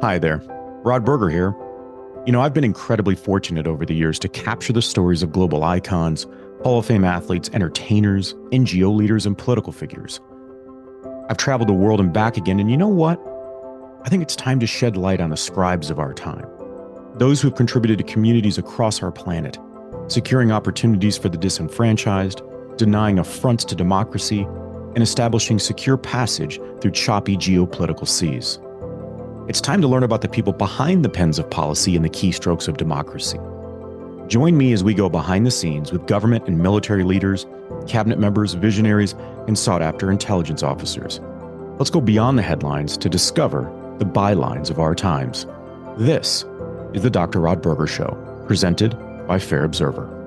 Hi there, Rod Berger here. You know, I've been incredibly fortunate over the years to capture the stories of global icons, Hall of Fame athletes, entertainers, NGO leaders, and political figures. I've traveled the world and back again, and you know what? I think it's time to shed light on the scribes of our time. Those who have contributed to communities across our planet, securing opportunities for the disenfranchised, denying affronts to democracy, and establishing secure passage through choppy geopolitical seas. It's time to learn about the people behind the pens of policy and the keystrokes of democracy. Join me as we go behind the scenes with government and military leaders, cabinet members, visionaries, and sought after intelligence officers. Let's go beyond the headlines to discover the bylines of our times. This is the Dr. Rod Berger Show, presented by Fair Observer.